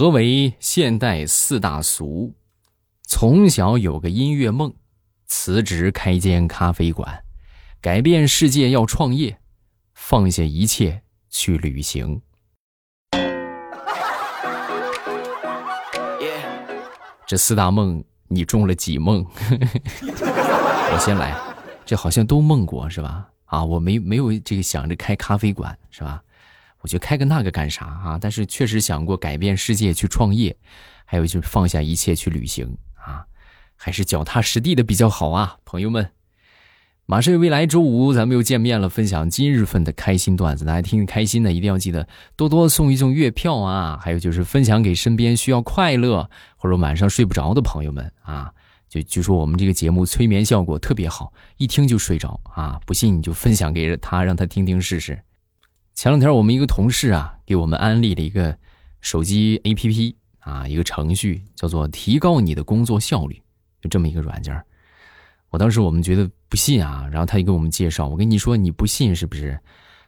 何为现代四大俗？从小有个音乐梦，辞职开间咖啡馆，改变世界要创业，放下一切去旅行。这四大梦，你中了几梦？我先来，这好像都梦过是吧？啊，我没没有这个想着开咖啡馆是吧？我就开个那个干啥啊？但是确实想过改变世界去创业，还有就是放下一切去旅行啊，还是脚踏实地的比较好啊，朋友们。马上未来周五，咱们又见面了，分享今日份的开心段子，大家听开心的，一定要记得多多送一送月票啊！还有就是分享给身边需要快乐或者晚上睡不着的朋友们啊！就据说我们这个节目催眠效果特别好，一听就睡着啊！不信你就分享给他，让他听听试试。前两天我们一个同事啊，给我们安利了一个手机 APP 啊，一个程序叫做“提高你的工作效率”，就这么一个软件。我当时我们觉得不信啊，然后他就给我们介绍。我跟你说，你不信是不是？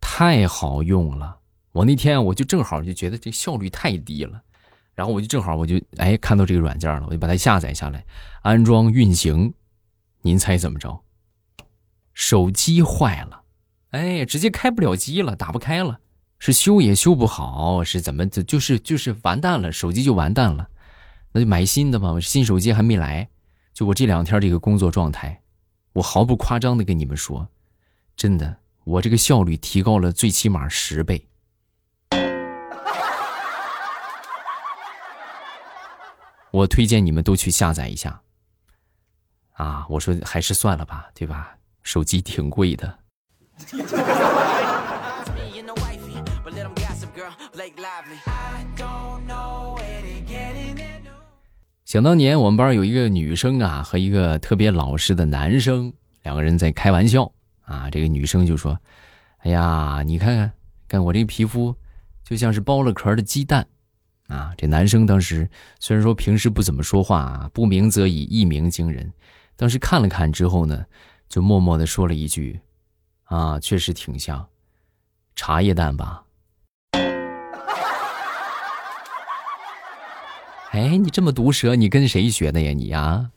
太好用了！我那天我就正好就觉得这效率太低了，然后我就正好我就哎看到这个软件了，我就把它下载下来，安装运行。您猜怎么着？手机坏了，哎，直接开不了机了，打不开了，是修也修不好，是怎么？就就是就是完蛋了，手机就完蛋了。那就买新的吧，新手机还没来。就我这两天这个工作状态，我毫不夸张的跟你们说，真的，我这个效率提高了最起码十倍。我推荐你们都去下载一下。啊，我说还是算了吧，对吧？手机挺贵的。想当年，我们班有一个女生啊，和一个特别老实的男生，两个人在开玩笑啊。这个女生就说：“哎呀，你看看，看我这皮肤，就像是剥了壳的鸡蛋。”啊，这男生当时虽然说平时不怎么说话，不鸣则已，一鸣惊人。当时看了看之后呢，就默默的说了一句：“啊，确实挺像茶叶蛋吧。”哎，你这么毒舌，你跟谁学的呀？你呀？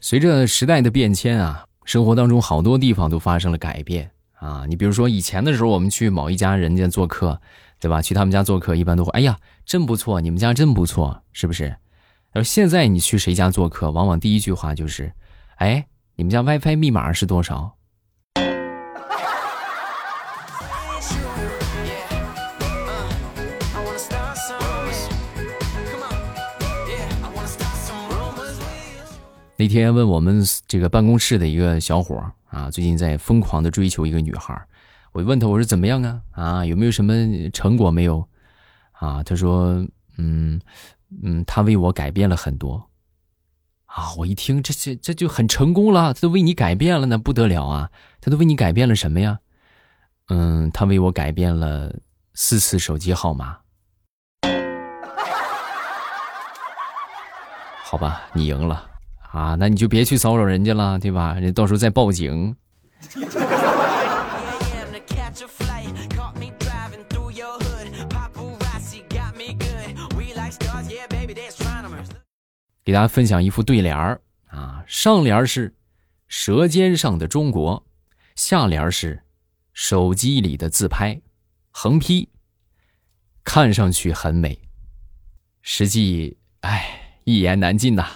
随着时代的变迁啊，生活当中好多地方都发生了改变啊。你比如说以前的时候，我们去某一家人家做客，对吧？去他们家做客，一般都会哎呀，真不错，你们家真不错，是不是？而现在你去谁家做客，往往第一句话就是，哎，你们家 WiFi 密码是多少？那天问我们这个办公室的一个小伙啊，最近在疯狂的追求一个女孩我问他我说怎么样啊啊有没有什么成果没有啊？他说嗯嗯，他为我改变了很多啊！我一听这这这就很成功了，他都为你改变了那不得了啊！他都为你改变了什么呀？嗯，他为我改变了四次手机号码。好吧，你赢了。啊，那你就别去骚扰人家了，对吧？人到时候再报警。给大家分享一副对联儿啊，上联是“舌尖上的中国”，下联是“手机里的自拍”，横批“看上去很美”，实际哎，一言难尽呐。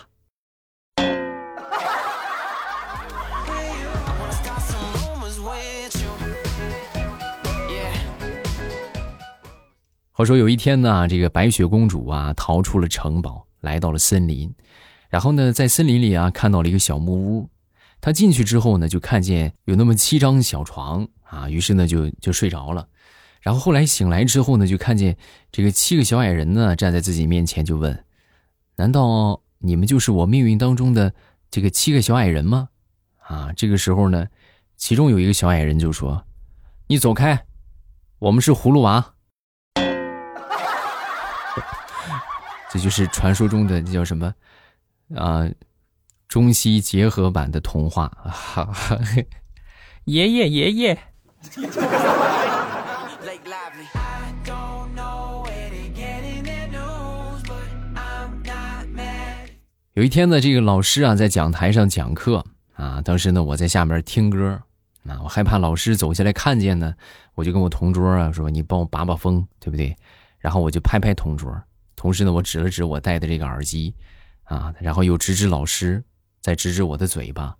话说有一天呢，这个白雪公主啊逃出了城堡，来到了森林，然后呢，在森林里啊看到了一个小木屋，他进去之后呢，就看见有那么七张小床啊，于是呢就就睡着了，然后后来醒来之后呢，就看见这个七个小矮人呢站在自己面前，就问：“难道你们就是我命运当中的这个七个小矮人吗？”啊，这个时候呢，其中有一个小矮人就说：“你走开，我们是葫芦娃。” 这就是传说中的叫什么啊，中西结合版的童话。哈哈爷爷爷爷。有一天呢，这个老师啊在讲台上讲课啊，当时呢我在下面听歌啊，我害怕老师走下来看见呢，我就跟我同桌啊说：“你帮我把把风，对不对？”然后我就拍拍同桌，同时呢我指了指我戴的这个耳机啊，然后又指指老师，再指指我的嘴巴。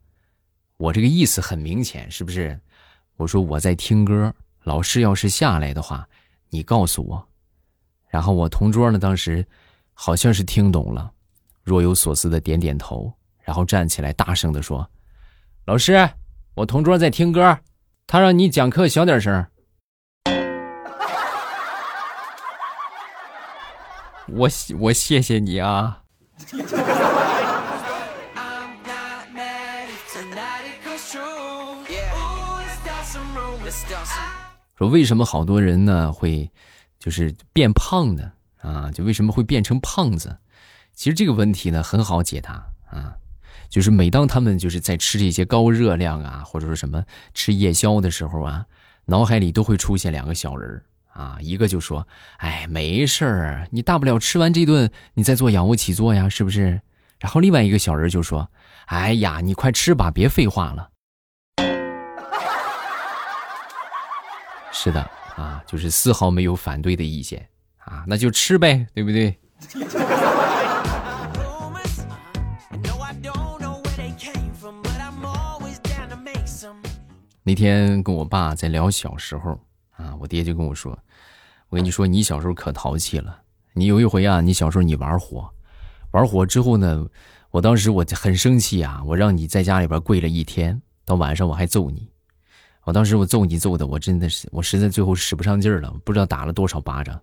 我这个意思很明显，是不是？我说我在听歌，老师要是下来的话，你告诉我。然后我同桌呢当时好像是听懂了。若有所思的点点头，然后站起来大声的说：“老师，我同桌在听歌，他让你讲课小点声。”我我谢谢你啊。说为什么好多人呢会就是变胖呢？啊？就为什么会变成胖子？其实这个问题呢很好解答啊，就是每当他们就是在吃这些高热量啊，或者说什么吃夜宵的时候啊，脑海里都会出现两个小人啊，一个就说：“哎，没事儿，你大不了吃完这顿，你再做仰卧起坐呀，是不是？”然后另外一个小人就说：“哎呀，你快吃吧，别废话了。”是的啊，就是丝毫没有反对的意见啊，那就吃呗，对不对？那天跟我爸在聊小时候啊，我爹就跟我说：“我跟你说，你小时候可淘气了。你有一回啊，你小时候你玩火，玩火之后呢，我当时我很生气啊，我让你在家里边跪了一天，到晚上我还揍你。我当时我揍你揍的，我真的是我实在最后使不上劲儿了，不知道打了多少巴掌。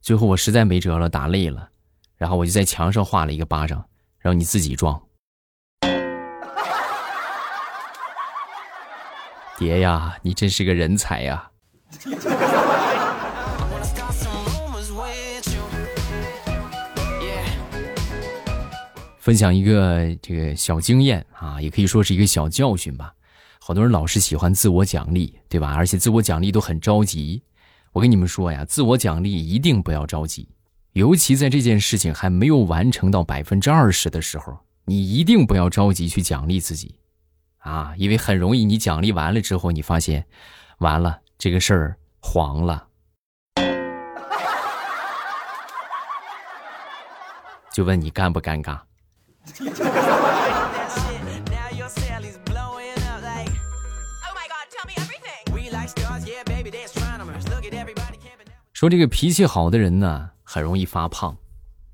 最后我实在没辙了，打累了，然后我就在墙上画了一个巴掌，让你自己撞。”爹呀，你真是个人才呀！分享一个这个小经验啊，也可以说是一个小教训吧。好多人老是喜欢自我奖励，对吧？而且自我奖励都很着急。我跟你们说呀，自我奖励一定不要着急，尤其在这件事情还没有完成到百分之二十的时候，你一定不要着急去奖励自己。啊，因为很容易，你奖励完了之后，你发现，完了这个事儿黄了，就问你尴不尴尬？说这个脾气好的人呢，很容易发胖，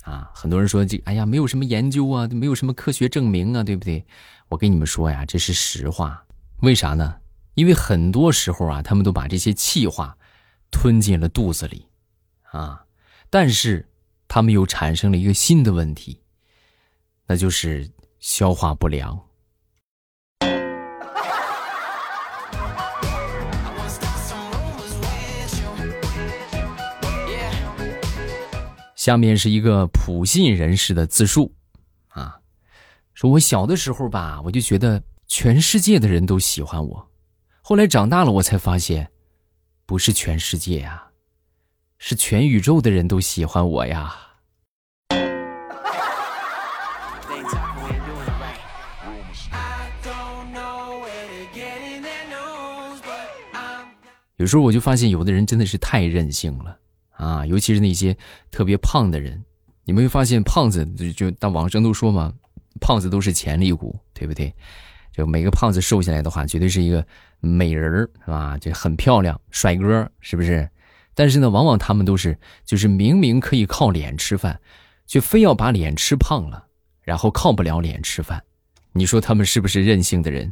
啊，很多人说这，哎呀，没有什么研究啊，没有什么科学证明啊，对不对？我跟你们说呀，这是实话。为啥呢？因为很多时候啊，他们都把这些气话吞进了肚子里，啊，但是他们又产生了一个新的问题，那就是消化不良。下面是一个普信人士的自述。啊说我小的时候吧，我就觉得全世界的人都喜欢我，后来长大了，我才发现，不是全世界呀，是全宇宙的人都喜欢我呀。有时候我就发现，有的人真的是太任性了啊，尤其是那些特别胖的人，你没有发现，胖子就就但网上都说嘛。胖子都是潜力股，对不对？就每个胖子瘦下来的话，绝对是一个美人儿，是吧？就很漂亮，帅哥，是不是？但是呢，往往他们都是，就是明明可以靠脸吃饭，却非要把脸吃胖了，然后靠不了脸吃饭。你说他们是不是任性的人？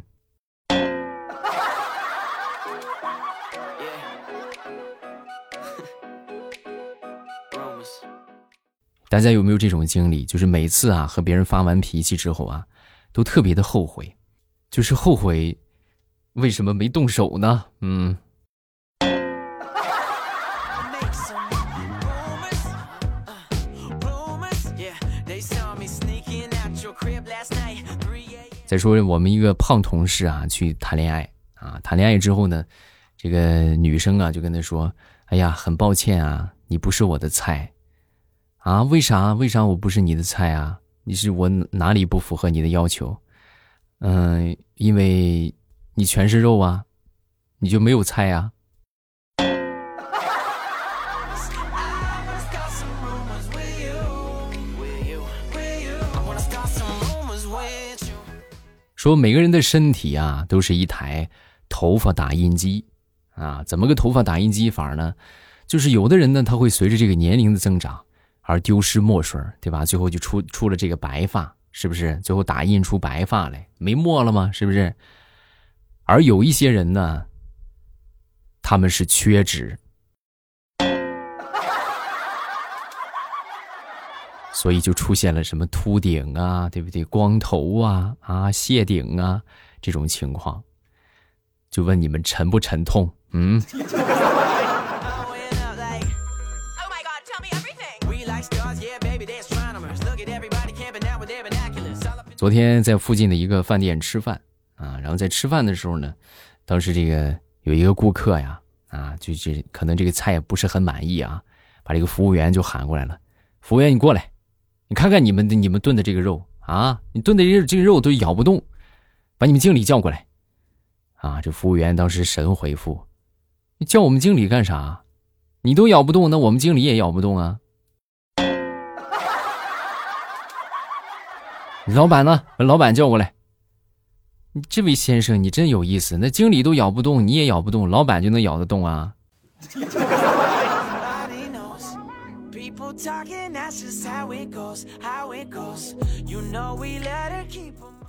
大家有没有这种经历？就是每次啊和别人发完脾气之后啊，都特别的后悔，就是后悔为什么没动手呢？嗯。再说我们一个胖同事啊，去谈恋爱啊，谈恋爱之后呢，这个女生啊就跟他说：“哎呀，很抱歉啊，你不是我的菜。”啊，为啥？为啥我不是你的菜啊？你是我哪里不符合你的要求？嗯，因为你全是肉啊，你就没有菜呀。说每个人的身体啊，都是一台头发打印机啊。怎么个头发打印机法呢？就是有的人呢，他会随着这个年龄的增长而丢失墨水，对吧？最后就出出了这个白发，是不是？最后打印出白发来，没墨了吗？是不是？而有一些人呢，他们是缺纸。所以就出现了什么秃顶啊，对不对？光头啊，啊，谢顶啊，这种情况，就问你们沉不沉痛？嗯。昨天在附近的一个饭店吃饭啊，然后在吃饭的时候呢，当时这个有一个顾客呀，啊，就这可能这个菜不是很满意啊，把这个服务员就喊过来了，服务员你过来。你看看你们你们炖的这个肉啊，你炖的这这个肉都咬不动，把你们经理叫过来。啊，这服务员当时神回复：“你叫我们经理干啥？你都咬不动，那我们经理也咬不动啊。”老板呢？把老板叫过来。这位先生，你真有意思，那经理都咬不动，你也咬不动，老板就能咬得动啊？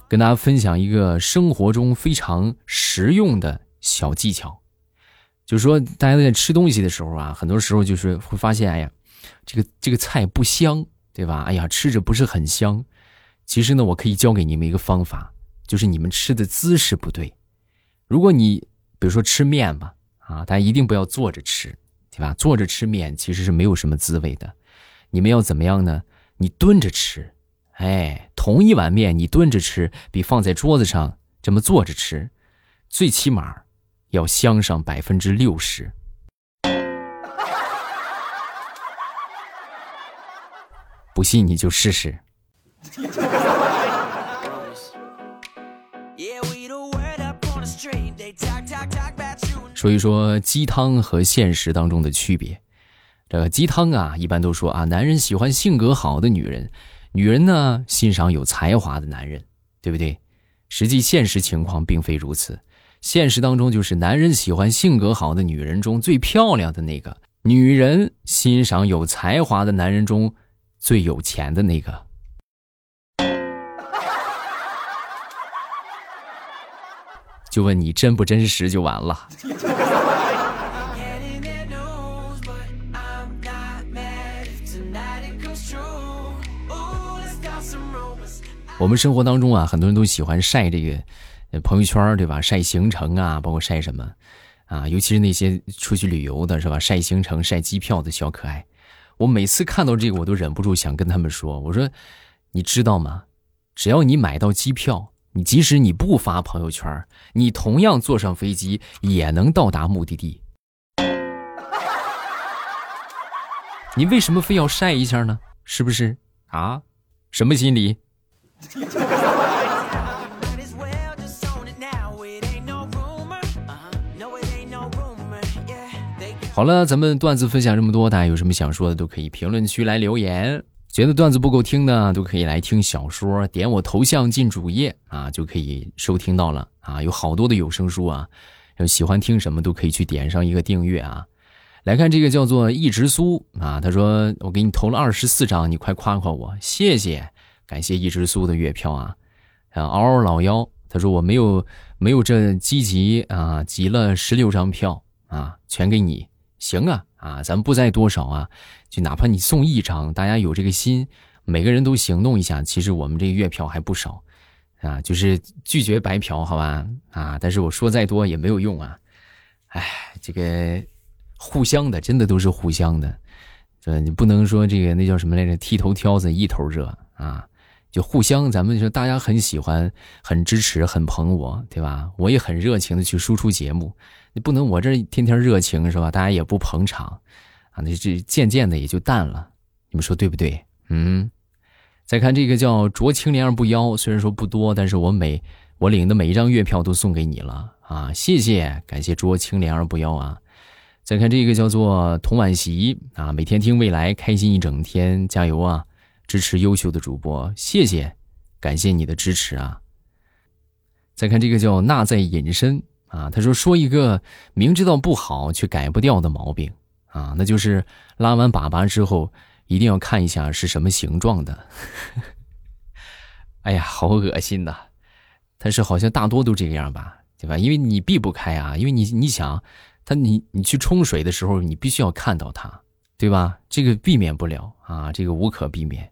跟大家分享一个生活中非常实用的小技巧，就是说，大家在吃东西的时候啊，很多时候就是会发现，哎呀，这个这个菜不香，对吧？哎呀，吃着不是很香。其实呢，我可以教给你们一个方法，就是你们吃的姿势不对。如果你比如说吃面吧，啊，大家一定不要坐着吃，对吧？坐着吃面其实是没有什么滋味的。你们要怎么样呢？你蹲着吃，哎，同一碗面你蹲着吃，比放在桌子上这么坐着吃，最起码要香上百分之六十。不信你就试试。说一说鸡汤和现实当中的区别。这个鸡汤啊，一般都说啊，男人喜欢性格好的女人，女人呢欣赏有才华的男人，对不对？实际现实情况并非如此，现实当中就是男人喜欢性格好的女人中最漂亮的那个，女人欣赏有才华的男人中最有钱的那个。就问你真不真实就完了。我们生活当中啊，很多人都喜欢晒这个朋友圈，对吧？晒行程啊，包括晒什么啊？尤其是那些出去旅游的，是吧？晒行程、晒机票的小可爱。我每次看到这个，我都忍不住想跟他们说：“我说，你知道吗？只要你买到机票，你即使你不发朋友圈，你同样坐上飞机也能到达目的地。你为什么非要晒一下呢？是不是啊？什么心理？” 好了，咱们段子分享这么多，大家有什么想说的都可以评论区来留言。觉得段子不够听呢，都可以来听小说，点我头像进主页啊，就可以收听到了啊。有好多的有声书啊，要喜欢听什么都可以去点上一个订阅啊。来看这个叫做一直苏啊，他说我给你投了二十四张，你快夸夸我，谢谢。感谢一直苏的月票啊，啊嗷嗷老妖，他说我没有没有这积极啊，集了十六张票啊，全给你，行啊啊，咱不在多少啊，就哪怕你送一张，大家有这个心，每个人都行动一下，其实我们这个月票还不少啊，就是拒绝白嫖，好吧啊，但是我说再多也没有用啊，哎，这个互相的，真的都是互相的，这你不能说这个那叫什么来着，剃头挑子一头热啊。就互相，咱们说大家很喜欢、很支持、很捧我，对吧？我也很热情的去输出节目，你不能我这天天热情是吧？大家也不捧场，啊，那这渐渐的也就淡了。你们说对不对？嗯。再看这个叫“濯清涟而不妖”，虽然说不多，但是我每我领的每一张月票都送给你了啊！谢谢，感谢“濯清涟而不妖”啊！再看这个叫做“童婉席”啊，每天听未来，开心一整天，加油啊！支持优秀的主播，谢谢，感谢你的支持啊！再看这个叫“那在隐身”啊，他说说一个明知道不好却改不掉的毛病啊，那就是拉完粑粑之后。一定要看一下是什么形状的。哎呀，好恶心呐！但是好像大多都这个样吧，对吧？因为你避不开啊，因为你你想，他你你去冲水的时候，你必须要看到它，对吧？这个避免不了啊，这个无可避免。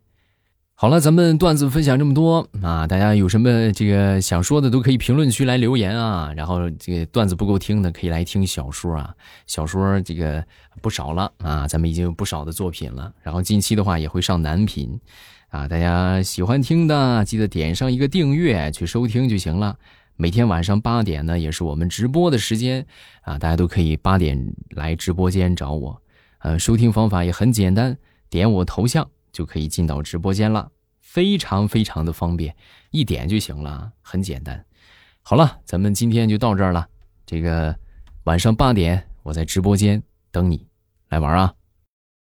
好了，咱们段子分享这么多啊，大家有什么这个想说的都可以评论区来留言啊。然后这个段子不够听的可以来听小说啊，小说这个不少了啊，咱们已经有不少的作品了。然后近期的话也会上男频，啊，大家喜欢听的记得点上一个订阅去收听就行了。每天晚上八点呢也是我们直播的时间啊，大家都可以八点来直播间找我。呃，收听方法也很简单，点我头像。就可以进到直播间了，非常非常的方便，一点就行了，很简单。好了，咱们今天就到这儿了。这个晚上八点，我在直播间等你来玩啊。